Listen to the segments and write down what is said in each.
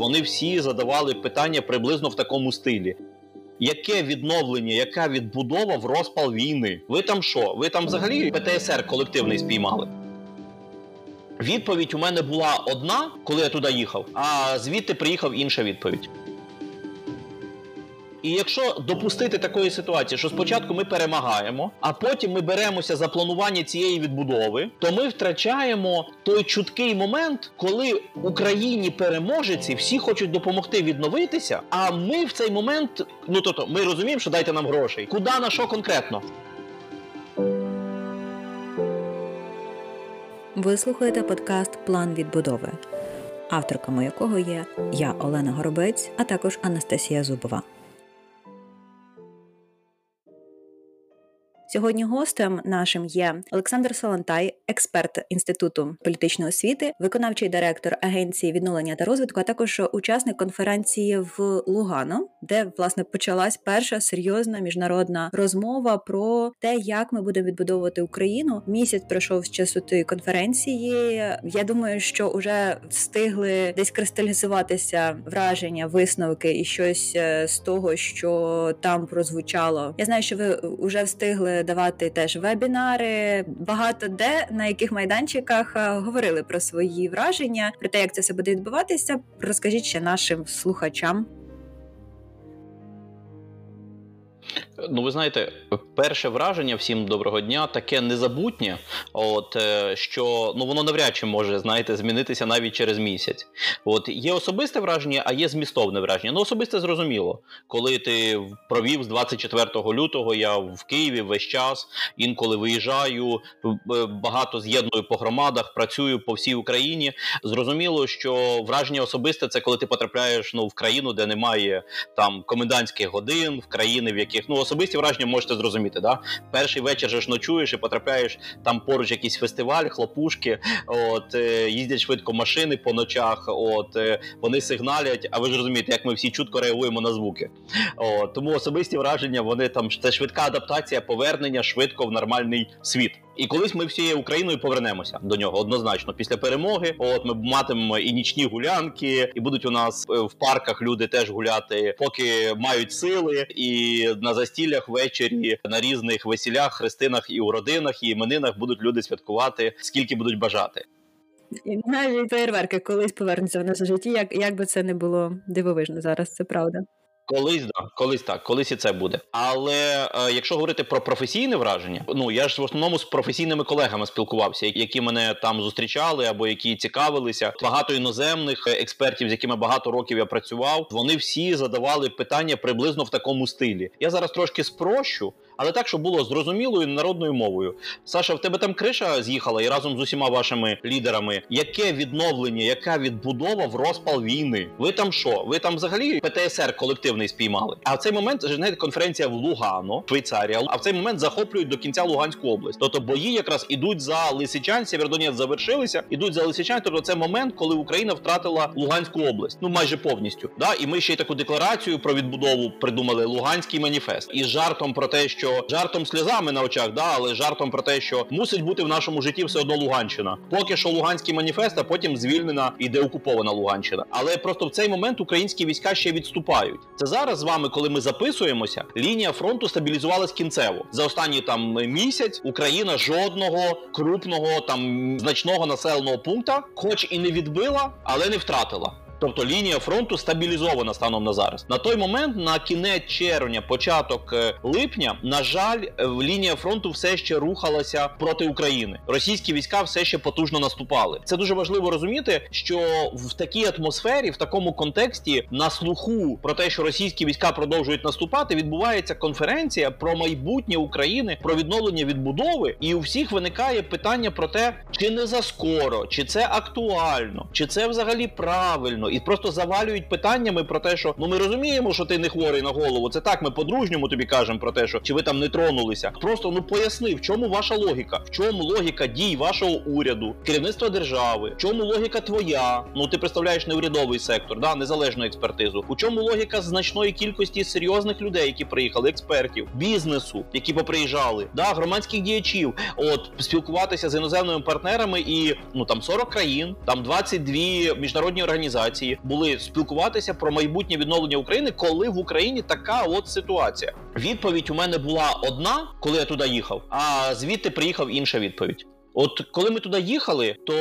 вони всі задавали питання приблизно в такому стилі. Яке відновлення, яка відбудова в розпал війни? Ви там що? Ви там взагалі ПТСР колективний спіймали? Відповідь у мене була одна, коли я туди їхав, а звідти приїхав інша відповідь. І якщо допустити такої ситуації, що спочатку ми перемагаємо, а потім ми беремося за планування цієї відбудови, то ми втрачаємо той чуткий момент, коли Україні переможеці всі хочуть допомогти відновитися. А ми в цей момент, ну тобто, ми розуміємо, що дайте нам грошей. Куди на що конкретно? Ви слухаєте подкаст План відбудови, авторками якого є я, Олена Горобець, а також Анастасія Зубова. Сьогодні гостем нашим є Олександр Солонтай, експерт інституту політичної освіти, виконавчий директор агенції відновлення та розвитку, а також учасник конференції в Лугано, де власне почалась перша серйозна міжнародна розмова про те, як ми будемо відбудовувати Україну. Місяць пройшов з часу тієї конференції. Я думаю, що вже встигли десь кристалізуватися враження, висновки і щось е, з того, що там прозвучало. Я знаю, що ви вже встигли давати теж вебінари. Багато де на яких майданчиках е, говорили про свої враження, про те, як це все буде відбуватися. Розкажіть ще нашим слухачам. Ну, ви знаєте, перше враження всім доброго дня таке незабутнє, от е, що ну воно навряд чи може знаєте змінитися навіть через місяць. От є особисте враження, а є змістовне враження. Ну, особисте зрозуміло, коли ти провів з 24 лютого, я в Києві весь час інколи виїжджаю, багато з'єдную по громадах, працюю по всій Україні. Зрозуміло, що враження особисте це коли ти потрапляєш ну в країну, де немає там комендантських годин, в країни, в яких ну особисті враження можете зрозуміти. Да? Перший вечір же ж ночуєш і потрапляєш там поруч якийсь фестиваль, хлопушки, от е, їздять швидко машини по ночах. От е, вони сигналять. А ви ж розумієте, як ми всі чутко реагуємо на звуки. От, Тому особисті враження вони там це швидка адаптація, повернення швидко в нормальний світ. І колись ми всією Україною повернемося до нього однозначно. Після перемоги, от ми матимемо і нічні гулянки, і будуть у нас е, в парках люди теж гуляти, поки мають сили, і на застіллях ввечері на різних весілях, хрестинах і у родинах і іменинах будуть люди святкувати, скільки будуть бажати. І навіть фейерверки колись повернуться в нас у житті. Як як би це не було дивовижно зараз, це правда. Колись да, колись так, колись і це буде. Але е, якщо говорити про професійне враження, ну я ж в основному з професійними колегами спілкувався, які мене там зустрічали або які цікавилися. Багато іноземних експертів, з якими багато років я працював, вони всі задавали питання приблизно в такому стилі. Я зараз трошки спрощу але так, щоб було зрозумілою народною мовою. Саша, в тебе там криша з'їхала і разом з усіма вашими лідерами. Яке відновлення, яка відбудова в розпал війни? Ви там що? Ви там взагалі ПТСР колективний спіймали? А в цей момент знаєте, конференція в Лугано, Швейцарія, а в цей момент захоплюють до кінця Луганську область. Тобто бої якраз ідуть за Лисичань, Сєвєродонець завершилися, ідуть за Лисичань. Тобто це момент, коли Україна втратила Луганську область, ну майже повністю. Да, і ми ще й таку декларацію про відбудову придумали Луганський маніфест із жартом про те, що жартом сльозами на очах, да, але жартом про те, що мусить бути в нашому житті все одно Луганщина. Поки що Луганський маніфест, а потім звільнена і деокупована Луганщина. Але просто в цей момент українські війська ще відступають. Це зараз з вами, коли ми записуємося, лінія фронту стабілізувалась кінцево за останній там місяць. Україна жодного крупного там значного населеного пункта, хоч і не відбила, але не втратила. Тобто лінія фронту стабілізована станом на зараз. На той момент, на кінець червня, початок е, липня, на жаль, е, лінія фронту все ще рухалася проти України. Російські війська все ще потужно наступали. Це дуже важливо розуміти, що в такій атмосфері, в такому контексті, на слуху про те, що російські війська продовжують наступати, відбувається конференція про майбутнє України, про відновлення відбудови, і у всіх виникає питання про те, чи не заскоро, чи це актуально, чи це взагалі правильно і просто завалюють питаннями про те, що ну ми розуміємо, що ти не хворий на голову. Це так, ми по-дружньому тобі кажемо про те, що чи ви там не тронулися. Просто ну поясни, в чому ваша логіка, в чому логіка дій вашого уряду, керівництва держави, в чому логіка твоя? Ну ти представляєш неурядовий сектор, да, незалежну експертизу. У чому логіка значної кількості серйозних людей, які приїхали, експертів, бізнесу, які поприїжджали, да, громадських діячів, от спілкуватися з іноземними партнерами і ну там 40 країн, там 22 міжнародні організації конференції були спілкуватися про майбутнє відновлення України, коли в Україні така от ситуація. Відповідь у мене була одна, коли я туди їхав, а звідти приїхав інша відповідь. От коли ми туди їхали, то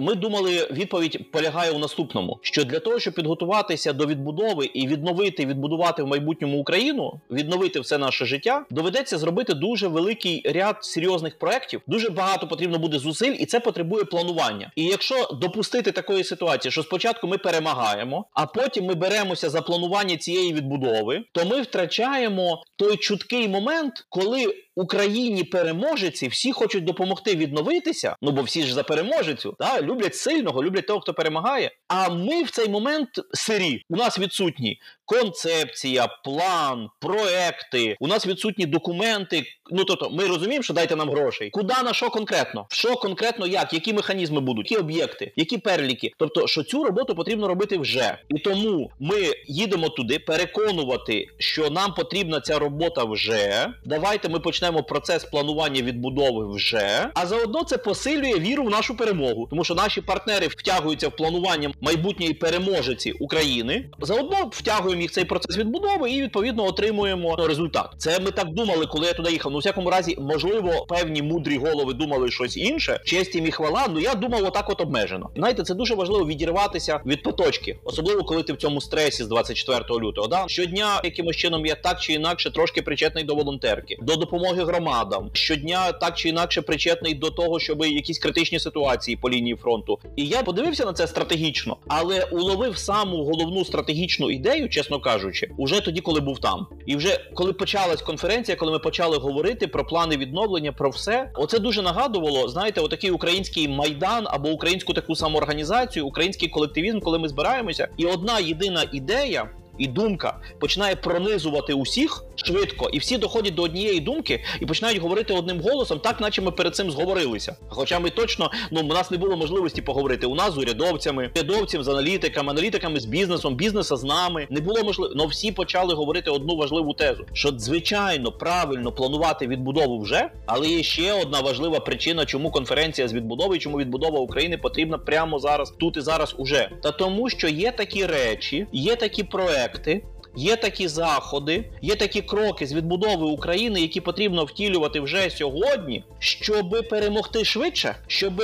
ми думали, відповідь полягає у наступному: що для того, щоб підготуватися до відбудови і відновити, відбудувати в майбутньому Україну, відновити все наше життя, доведеться зробити дуже великий ряд серйозних проєктів. Дуже багато потрібно буде зусиль, і це потребує планування. І якщо допустити такої ситуації, що спочатку ми перемагаємо, а потім ми беремося за планування цієї відбудови, то ми втрачаємо той чуткий момент, коли Україні переможеці всі хочуть допомогти відновитися. Ну бо всі ж за переможецю, та люблять сильного, люблять того, хто перемагає. А ми в цей момент сирі. У нас відсутні концепція, план, проекти. У нас відсутні документи. Ну тобто, ми розуміємо, що дайте нам грошей. Куди на що конкретно? Що конкретно, як, які механізми будуть, які об'єкти, які переліки. Тобто, що цю роботу потрібно робити вже. І тому ми їдемо туди переконувати, що нам потрібна ця робота вже. Давайте ми почнемо процес планування відбудови вже. А заодно це посилює віру в нашу перемогу, тому що наші партнери втягуються в планування майбутньої переможеці України. Заодно втягуємо їх в цей процес відбудови і відповідно отримуємо результат. Це ми так думали, коли я туди їхав. Ну, у всякому разі, можливо, певні мудрі голови думали щось інше. Честь їм і хвала. Ну я думав, отак от обмежено. Знаєте, це дуже важливо відірватися від поточки, особливо коли ти в цьому стресі з 24 лютого. Да? Щодня якимось чином я так чи інакше трошки причетний до волонтерки, до допомоги громадам. Щодня так чи інакше причетний до того, щоб якісь критичні ситуації по лінії фронту. І я подивився на це стратегічно, але уловив саму головну стратегічну ідею, чесно кажучи, уже тоді, коли був там. І вже коли почалась конференція, коли ми почали говорити про плани відновлення, про все, оце дуже нагадувало, знаєте, отакий український майдан або українську таку самоорганізацію, український колективізм, коли ми збираємося, і одна єдина ідея і думка починає пронизувати усіх швидко, і всі доходять до однієї думки і починають говорити одним голосом, так наче ми перед цим зговорилися. Хоча ми точно ну у нас не було можливості поговорити. У нас з урядовцями, урядовцям з аналітиками, аналітиками з бізнесом, бізнеса з нами не було можливо. Но всі почали говорити одну важливу тезу: що звичайно правильно планувати відбудову вже, але є ще одна важлива причина, чому конференція з відбудови, чому відбудова України потрібна прямо зараз, тут і зараз уже. Та тому, що є такі речі, є такі проекти. Є такі заходи, є такі кроки з відбудови України, які потрібно втілювати вже сьогодні, щоб перемогти швидше, щоб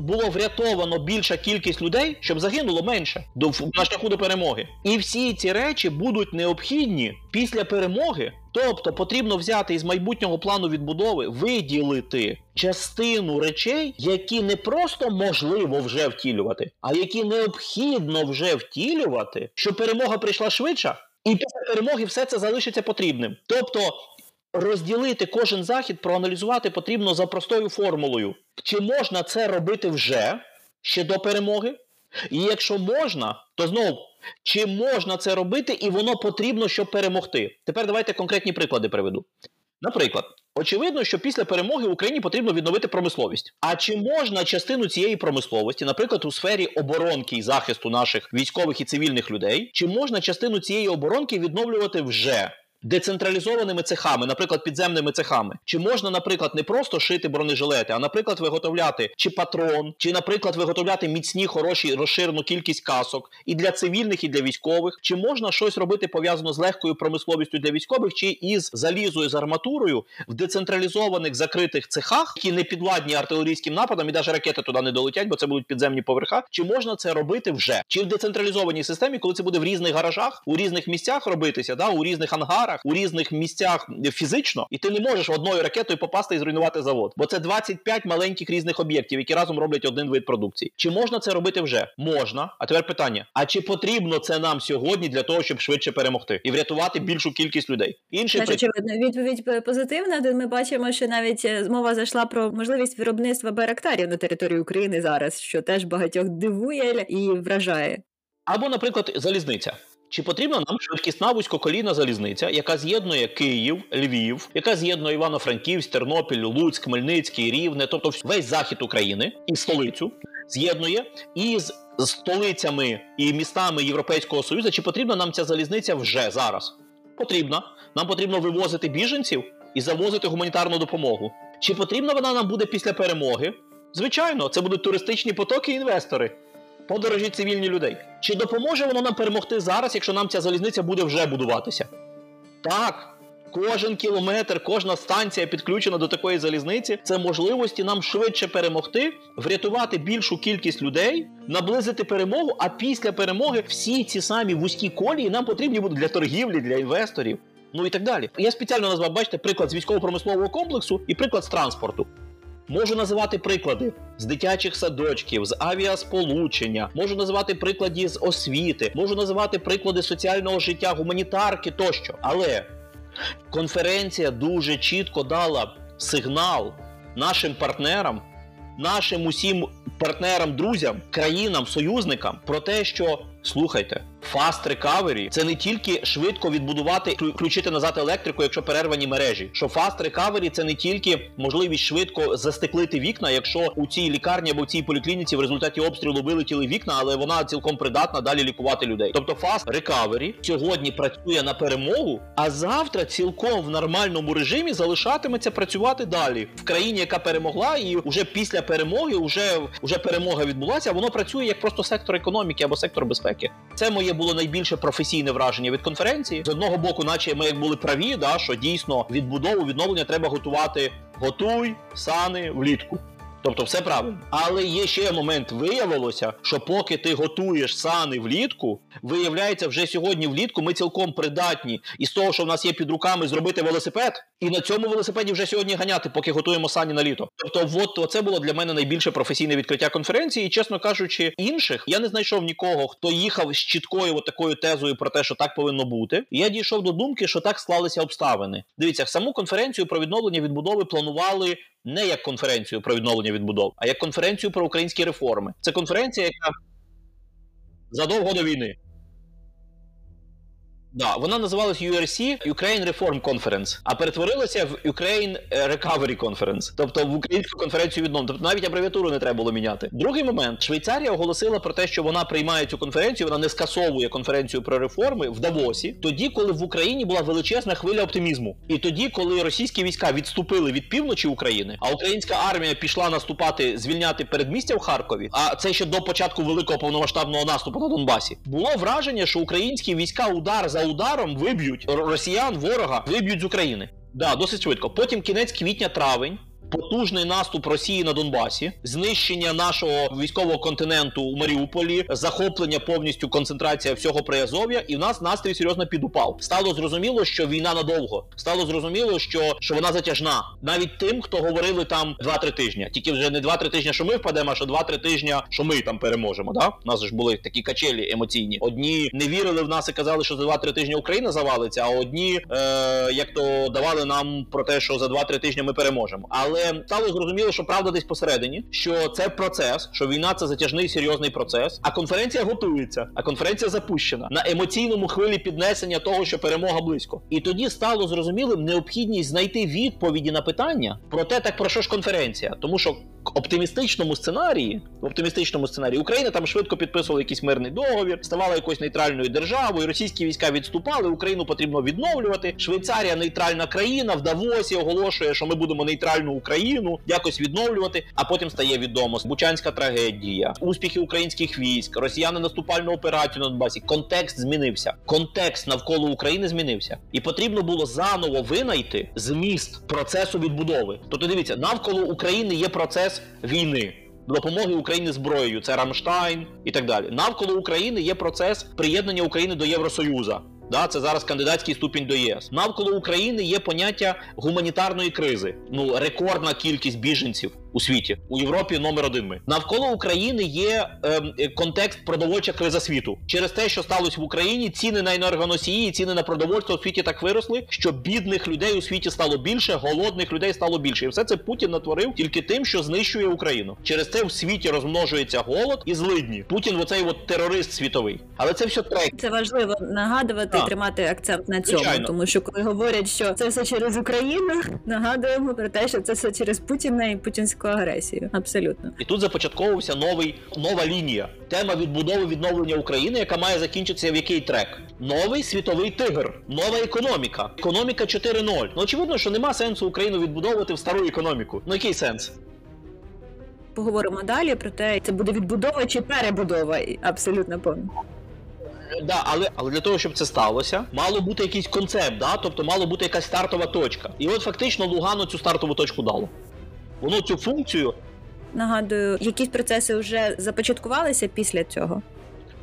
було врятовано більша кількість людей, щоб загинуло менше до на шляху до перемоги. І всі ці речі будуть необхідні після перемоги. Тобто потрібно взяти із майбутнього плану відбудови, виділити частину речей, які не просто можливо вже втілювати, а які необхідно вже втілювати, щоб перемога прийшла швидше. І після перемоги все це залишиться потрібним. Тобто розділити кожен захід, проаналізувати потрібно за простою формулою. Чи можна це робити вже ще до перемоги? І якщо можна, то знову, чи можна це робити, і воно потрібно, щоб перемогти? Тепер давайте конкретні приклади приведу. Наприклад, очевидно, що після перемоги Україні потрібно відновити промисловість. А чи можна частину цієї промисловості, наприклад, у сфері оборонки і захисту наших військових і цивільних людей, чи можна частину цієї оборонки відновлювати вже? Децентралізованими цехами, наприклад, підземними цехами, чи можна, наприклад, не просто шити бронежилети, а наприклад, виготовляти чи патрон, чи, наприклад, виготовляти міцні, хороші розширену кількість касок і для цивільних, і для військових, чи можна щось робити пов'язано з легкою промисловістю для військових, чи із залізою з арматурою в децентралізованих закритих цехах, які не підвладні артилерійським нападам, і навіть ракети туди не долетять, бо це будуть підземні поверха. Чи можна це робити вже? Чи в децентралізованій системі, коли це буде в різних гаражах, у різних місцях робитися, да, у різних ангарах? У різних місцях фізично, і ти не можеш одною ракетою попасти і зруйнувати завод, бо це 25 маленьких різних об'єктів, які разом роблять один вид продукції. Чи можна це робити вже? Можна. А тепер питання: а чи потрібно це нам сьогодні для того, щоб швидше перемогти і врятувати більшу кількість людей? Інший Значить, очевидно, відповідь позитивна. Де ми бачимо, що навіть е, мова зайшла про можливість виробництва байрактарів на території України зараз, що теж багатьох дивує і вражає. Або, наприклад, залізниця. Чи потрібна нам швидкісна вузькоколійна залізниця, яка з'єднує Київ, Львів, яка з'єднує Івано-Франківськ, Тернопіль, Луцьк, Хмельницький, Рівне, тобто весь захід України і столицю з'єднує із столицями і містами Європейського Союзу? Чи потрібна нам ця залізниця вже зараз? Потрібна. Нам потрібно вивозити біженців і завозити гуманітарну допомогу. Чи потрібна вона нам буде після перемоги? Звичайно, це будуть туристичні потоки і інвестори. Подорожі цивільні людей. Чи допоможе воно нам перемогти зараз, якщо нам ця залізниця буде вже будуватися? Так. Кожен кілометр, кожна станція підключена до такої залізниці це можливості нам швидше перемогти, врятувати більшу кількість людей, наблизити перемогу. А після перемоги всі ці самі вузькі колії нам потрібні будуть для торгівлі, для інвесторів. Ну і так далі. Я спеціально назвав, бачите, приклад з військово-промислового комплексу і приклад з транспорту. Можу називати приклади з дитячих садочків, з авіасполучення, можу називати приклади з освіти, можу називати приклади соціального життя, гуманітарки тощо. Але конференція дуже чітко дала сигнал нашим партнерам, нашим усім партнерам, друзям, країнам, союзникам про те, що слухайте. Fast recovery – це не тільки швидко відбудувати, включити назад електрику, якщо перервані мережі. Що fast recovery – це не тільки можливість швидко застеклити вікна, якщо у цій лікарні або в цій поліклініці в результаті обстрілу вилетіли вікна, але вона цілком придатна далі лікувати людей. Тобто fast recovery сьогодні працює на перемогу, а завтра цілком в нормальному режимі залишатиметься працювати далі в країні, яка перемогла, і вже після перемоги, вже, вже перемога відбулася. Воно працює як просто сектор економіки або сектор безпеки. Це моє було найбільше професійне враження від конференції. З одного боку, наче ми як були праві, да, що дійсно відбудову відновлення треба готувати. Готуй сани влітку. Тобто все правильно. Але є ще момент, виявилося, що поки ти готуєш сани влітку, виявляється, вже сьогодні влітку ми цілком придатні із того, що в нас є під руками, зробити велосипед, і на цьому велосипеді вже сьогодні ганяти, поки готуємо сані на літо. Тобто, от це було для мене найбільше професійне відкриття конференції. І чесно кажучи, інших я не знайшов нікого, хто їхав з чіткою такою тезою про те, що так повинно бути. І я дійшов до думки, що так склалися обставини. Дивіться, саму конференцію про відновлення відбудови планували не як конференцію про відновлення відбудов, а як конференцію про українські реформи. Це конференція, яка задовго до війни. Да, вона називалась URC Ukraine Reform Conference, а перетворилася в Ukraine Recovery Conference, тобто в українську конференцію відновлення. Тобто навіть абревіатуру не треба було міняти. Другий момент Швейцарія оголосила про те, що вона приймає цю конференцію, вона не скасовує конференцію про реформи в Давосі, тоді, коли в Україні була величезна хвиля оптимізму, і тоді, коли російські війська відступили від півночі України, а українська армія пішла наступати, звільняти передмістя в Харкові. А це ще до початку великого повномасштабного наступу на Донбасі. Було враження, що українські війська удар за ударом виб'ють росіян, ворога виб'ють з України. Да, досить швидко. Потім кінець квітня-травень. Потужний наступ Росії на Донбасі, знищення нашого військового континенту у Маріуполі, захоплення повністю концентрація всього Приазов'я, і в нас настрій серйозно підупав. Стало зрозуміло, що війна надовго. Стало зрозуміло, що що вона затяжна. Навіть тим, хто говорили там 2-3 тижні. Тільки вже не 2-3 тижні, що ми впадемо, а що 2-3 тижні, що ми там переможемо. Да? У нас ж були такі качелі емоційні. Одні не вірили в нас і казали, що за 2-3 тижні Україна завалиться, а одні, е, як то давали нам про те, що за 2-3 тижні ми переможемо. Але стало зрозуміло, що правда десь посередині, що це процес, що війна це затяжний серйозний процес. А конференція готується, а конференція запущена на емоційному хвилі піднесення того, що перемога близько. І тоді стало зрозумілим необхідність знайти відповіді на питання про те, так про що ж конференція, тому що. Оптимістичному сценарії, в оптимістичному сценарії Україна там швидко підписувала якийсь мирний договір, ставала якоюсь нейтральною державою. Російські війська відступали. Україну потрібно відновлювати. Швейцарія нейтральна країна в Давосі оголошує, що ми будемо нейтральну Україну якось відновлювати. А потім стає відомо Бучанська трагедія, успіхи українських військ, росіяни наступальну операцію на Донбасі. Контекст змінився. Контекст навколо України змінився, і потрібно було заново винайти зміст процесу відбудови. Тобто, дивіться, навколо України є процес війни. Допомоги Україні зброєю, це Рамштайн і так далі. Навколо України є процес приєднання України до Євросоюзу. Да, це зараз кандидатський ступінь до ЄС. Навколо України є поняття гуманітарної кризи. Ну рекордна кількість біженців у світі у Європі номер один. Ми навколо України є ем, контекст продовольча криза світу. Через те, що сталося в Україні, ціни на енергоносії, ціни на продовольство у світі так виросли, що бідних людей у світі стало більше, голодних людей стало більше. І все це Путін натворив тільки тим, що знищує Україну. Через це в світі розмножується голод і злидні. Путін, оцей от терорист світовий. Але це все трек. Це важливо нагадувати і тримати акцент на цьому, Звичайно. тому що коли говорять, що це все через Україну, нагадуємо про те, що це все через Путіна і путінську агресію. Абсолютно. І тут започатковувався новий нова лінія. Тема відбудови відновлення України, яка має закінчитися в який трек? Новий світовий тигр, нова економіка, економіка 4.0. Ну очевидно, що нема сенсу Україну відбудовувати в стару економіку. Ну який сенс? поговоримо далі. Про те, це буде відбудова чи перебудова, абсолютно повно. Да, але але для того, щоб це сталося, мало бути якийсь концепт, да? тобто мало бути якась стартова точка. І от фактично Лугано цю стартову точку дало. Воно цю функцію. Нагадую, якісь процеси вже започаткувалися після цього.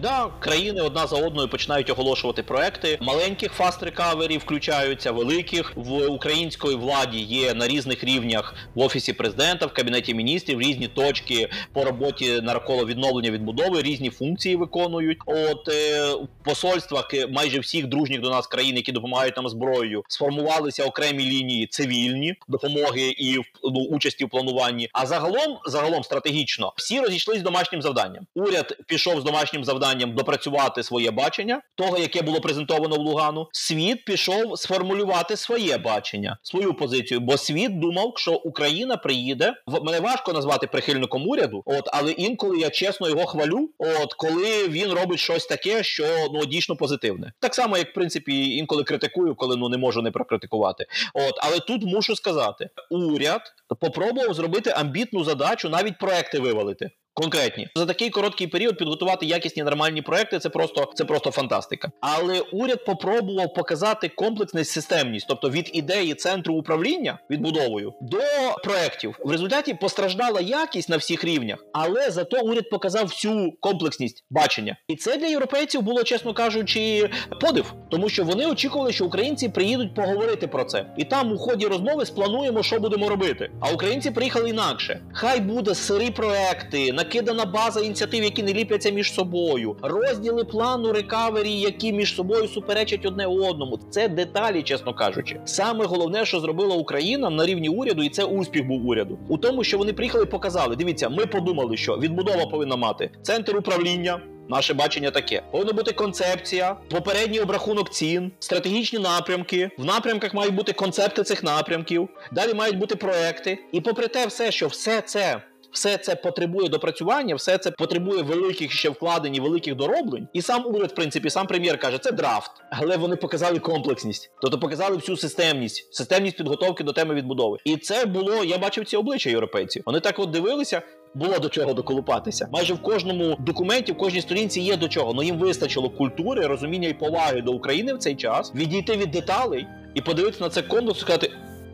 Да, країни одна за одною починають оголошувати проекти. Маленьких fast recovery включаються, великих в української владі є на різних рівнях в офісі президента, в кабінеті міністрів різні точки по роботі навколо відновлення відбудови, різні функції виконують. От е, в посольствах майже всіх дружніх до нас країн, які допомагають нам зброєю, сформувалися окремі лінії цивільні допомоги і ну, участі в плануванні. А загалом, загалом стратегічно, всі розійшлись з домашнім завданням. Уряд пішов з домашнім завданням завданням допрацювати своє бачення, того, яке було презентовано в Лугану, світ пішов сформулювати своє бачення, свою позицію. Бо світ думав, що Україна приїде. мене важко назвати прихильником уряду, от але інколи я чесно його хвалю. От коли він робить щось таке, що ну дійсно позитивне, так само як в принципі інколи критикую, коли ну не можу не прокритикувати. От але тут мушу сказати, уряд попробував зробити амбітну задачу, навіть проекти вивалити. Конкретні за такий короткий період підготувати якісні нормальні проекти. Це просто це просто фантастика. Але уряд попробував показати комплексність, системність, тобто від ідеї центру управління відбудовою до проектів. В результаті постраждала якість на всіх рівнях, але зато уряд показав всю комплексність бачення, і це для європейців було, чесно кажучи, подив, тому що вони очікували, що українці приїдуть поговорити про це, і там у ході розмови сплануємо, що будемо робити. А українці приїхали інакше. Хай буде сирі проекти накидана база ініціатив, які не ліпляться між собою, розділи плану рекавері, які між собою суперечать одне одному. Це деталі, чесно кажучи. Саме головне, що зробила Україна на рівні уряду, і це успіх був уряду у тому, що вони приїхали, і показали. Дивіться, ми подумали, що відбудова повинна мати центр управління. Наше бачення таке: повинна бути концепція, попередній обрахунок цін, стратегічні напрямки. В напрямках мають бути концепти цих напрямків. Далі мають бути проекти. І попри те, все, що все це все це потребує допрацювання, все це потребує великих ще вкладень, і великих дороблень. І сам уряд, в принципі, сам прем'єр каже, це драфт, але вони показали комплексність, тобто показали всю системність, системність підготовки до теми відбудови. І це було, я бачив ці обличчя європейців. Вони так от дивилися. Було до чого доколупатися. Майже в кожному документі, в кожній сторінці є до чого. Ну їм вистачило культури, розуміння і поваги до України в цей час, відійти від деталей і подивитися на це комплекс сказати: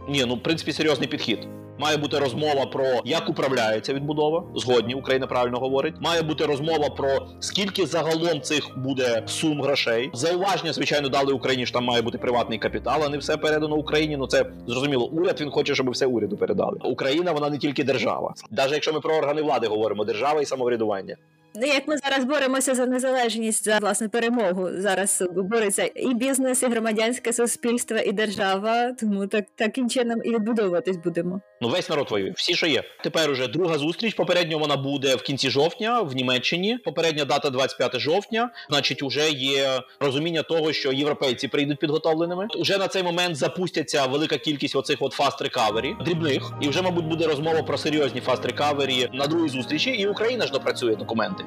ні, ну в принципі серйозний підхід. Має бути розмова про як управляється відбудова. Згодні Україна правильно говорить. Має бути розмова про скільки загалом цих буде сум грошей. Зауваження, звичайно, дали Україні. що Там має бути приватний капітал, а не все передано Україні. Ну це зрозуміло. Уряд він хоче, щоб все уряду передали. Україна вона не тільки держава, навіть якщо ми про органи влади говоримо, держава і самоврядування. Ну, як ми зараз боремося за незалежність за власне перемогу, зараз бореться і бізнес, і громадянське суспільство, і держава. Тому так таким чином і відбудовуватись будемо. Ну весь народ воює, всі, що є. Тепер уже друга зустріч. Попередньо вона буде в кінці жовтня в Німеччині. Попередня дата 25 жовтня. Значить, уже є розуміння того, що європейці прийдуть підготовленими. Уже на цей момент запустяться велика кількість оцих от fast recovery дрібних, і вже, мабуть, буде розмова про серйозні fast recovery на другій зустрічі. І Україна ж допрацює документи.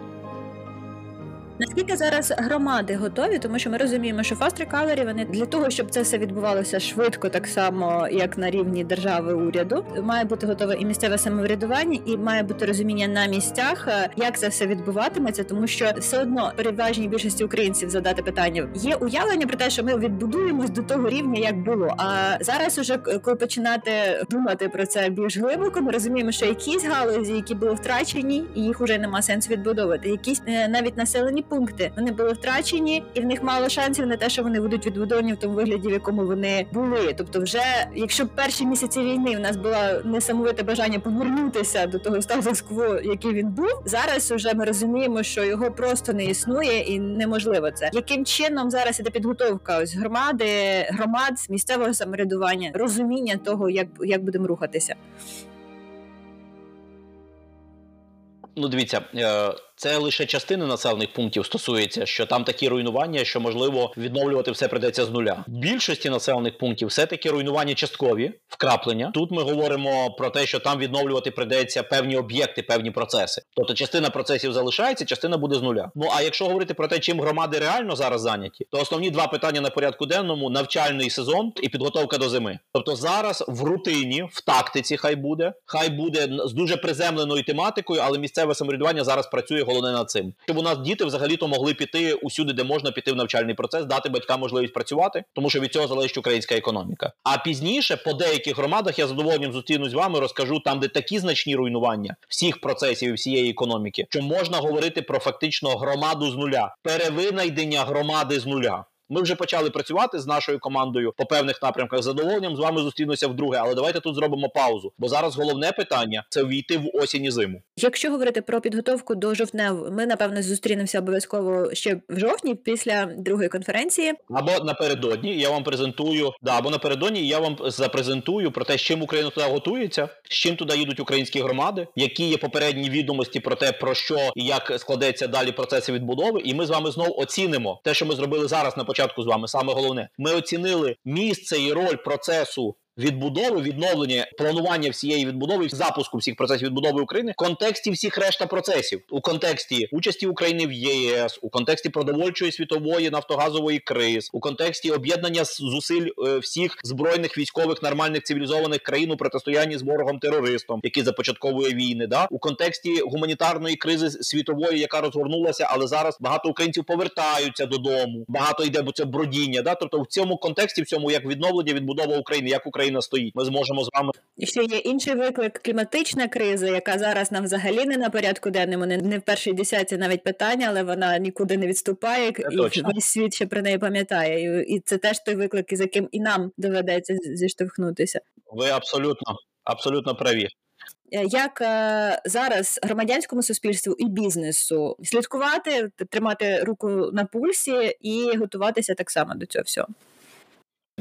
Наскільки зараз громади готові, тому що ми розуміємо, що Fast Recovery, вони для того, щоб це все відбувалося швидко, так само як на рівні держави уряду, має бути готове і місцеве самоврядування, і має бути розуміння на місцях, е, як це все відбуватиметься, тому що все одно переважній більшості українців задати питання є уявлення про те, що ми відбудуємось до того рівня, як було. А зараз, уже коли починати думати про це більш глибоко, ми розуміємо, що якісь галузі, які були втрачені, і їх уже нема сенсу відбудовувати. Якісь е, навіть населені пункти. Вони були втрачені, і в них мало шансів на те, що вони будуть відбудовані в тому вигляді, в якому вони були. Тобто, вже якщо перші місяці війни в нас було несамовите бажання повернутися до того статус-кво, який він був, зараз вже ми розуміємо, що його просто не існує і неможливо це. Яким чином зараз іде підготовка ось громади, громад місцевого самоврядування, розуміння того, як, як будемо рухатися. Ну, дивіться, е, це лише частини населених пунктів стосується, що там такі руйнування, що можливо відновлювати все придеться з нуля. В більшості населених пунктів все таки руйнування часткові, вкраплення. Тут ми говоримо про те, що там відновлювати придеться певні об'єкти, певні процеси. Тобто частина процесів залишається, частина буде з нуля. Ну а якщо говорити про те, чим громади реально зараз зайняті, то основні два питання на порядку денному навчальний сезон і підготовка до зими. Тобто зараз в рутині, в тактиці, хай буде, хай буде з дуже приземленою тематикою, але місцеве самоврядування зараз працює головне над цим, щоб у нас діти взагалі-то могли піти усюди, де можна піти в навчальний процес, дати батькам можливість працювати, тому що від цього залежить українська економіка. А пізніше по деяких громадах я задоволенням зустрінусь з вами, розкажу там, де такі значні руйнування всіх процесів і всієї економіки, що можна говорити про фактично громаду з нуля, перевинайдення громади з нуля. Ми вже почали працювати з нашою командою по певних напрямках. З задоволенням з вами зустрінуся вдруге, але давайте тут зробимо паузу. Бо зараз головне питання це війти в осінь і зиму. Якщо говорити про підготовку до жовтнев, ми напевно зустрінемося обов'язково ще в жовтні після другої конференції. Або напередодні я вам презентую да, або напередодні я вам запрезентую про те, з чим Україна туди готується, з чим туди їдуть українські громади, які є попередні відомості про те, про що і як складеться далі процеси відбудови. І ми з вами знову оцінимо те, що ми зробили зараз на початку початку з вами саме головне. Ми оцінили місце і роль процесу відбудови, відновлення, планування всієї відбудови, запуску всіх процесів відбудови України в контексті всіх решта процесів, у контексті участі України в ЄС, у контексті продовольчої світової нафтогазової криз, у контексті об'єднання зусиль е, всіх збройних військових нормальних цивілізованих країн у протистоянні з ворогом терористом, який започатковує війни, да у контексті гуманітарної кризи світової, яка розгорнулася, але зараз багато українців повертаються додому. Багато йде, бо це бродіння. Да, тобто в цьому контексті, в цьому як відновлення, відбудова України, як Україна. Україна стоїть. Ми зможемо з вами. І ще є інший виклик кліматична криза, яка зараз нам взагалі не на порядку денному, не, не в першій десятці навіть питання, але вона нікуди не відступає, це і точно. весь світ ще про неї пам'ятає. І, і це теж той виклик, із яким і нам доведеться зіштовхнутися. Ви абсолютно абсолютно праві. Е, як е, зараз громадянському суспільству і бізнесу слідкувати, тримати руку на пульсі і готуватися так само до цього всього.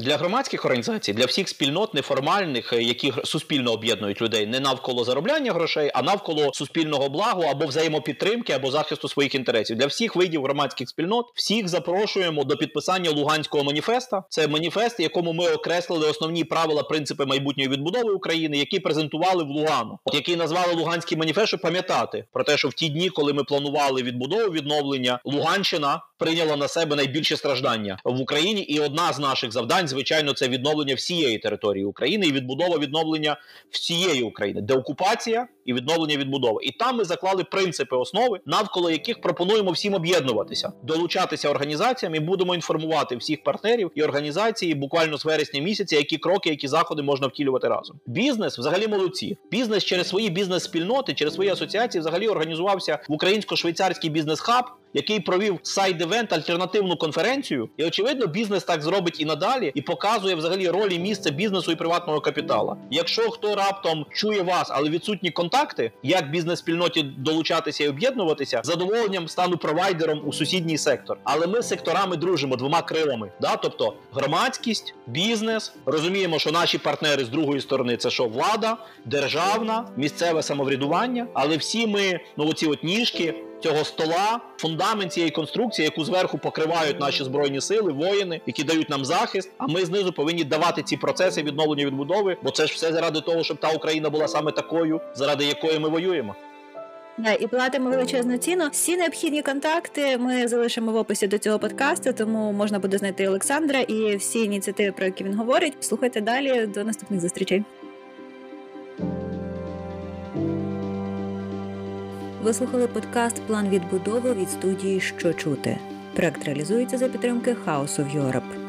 Для громадських організацій, для всіх спільнот неформальних, е, які суспільно об'єднують людей не навколо заробляння грошей, а навколо суспільного благу або взаємопідтримки, або захисту своїх інтересів. Для всіх видів громадських спільнот всіх запрошуємо до підписання Луганського маніфеста. Це маніфест, якому ми окреслили основні правила, принципи майбутньої відбудови України, які презентували в Лугану, який назвали Луганський маніфест, щоб пам'ятати про те, що в ті дні, коли ми планували відбудову відновлення, Луганщина прийняла на себе найбільше страждання в Україні, і одна з наших завдань звичайно, це відновлення всієї території України і відбудова відновлення всієї України, деокупація і відновлення відбудови. І там ми заклали принципи основи, навколо яких пропонуємо всім об'єднуватися, долучатися організаціям і будемо інформувати всіх партнерів і організації буквально з вересня місяця, які кроки, які заходи можна втілювати разом. Бізнес взагалі молодці. Бізнес через свої бізнес-спільноти, через свої асоціації, взагалі організувався в українсько-швейцарський бізнес-хаб який провів side-event, альтернативну конференцію, і очевидно, бізнес так зробить і надалі, і показує взагалі ролі місця бізнесу і приватного капітала. Якщо хто раптом чує вас, але відсутні контакти, як бізнес-спільноті долучатися і об'єднуватися, з задоволенням стану провайдером у сусідній сектор. Але ми секторами дружимо двома крилами. Да? Тобто громадськість, бізнес, розуміємо, що наші партнери з другої сторони це що влада, державна, місцеве самоврядування, але всі ми ну оці от ніжки цього стола, фундамент цієї конструкції, яку зверху покривають наші збройні сили, воїни, які дають нам захист. А ми знизу повинні давати ці процеси відновлення відбудови, бо це ж все заради того, щоб та Україна була саме такою, заради якої ми воюємо. Да, і платимо величезну ціну. Всі необхідні контакти ми залишимо в описі до цього подкасту, тому можна буде знайти Олександра і всі ініціативи, про які він говорить. Слухайте далі. До наступних зустрічей. Ви слухали подкаст План відбудови від студії Що чути. Проект реалізується за підтримки House of Europe.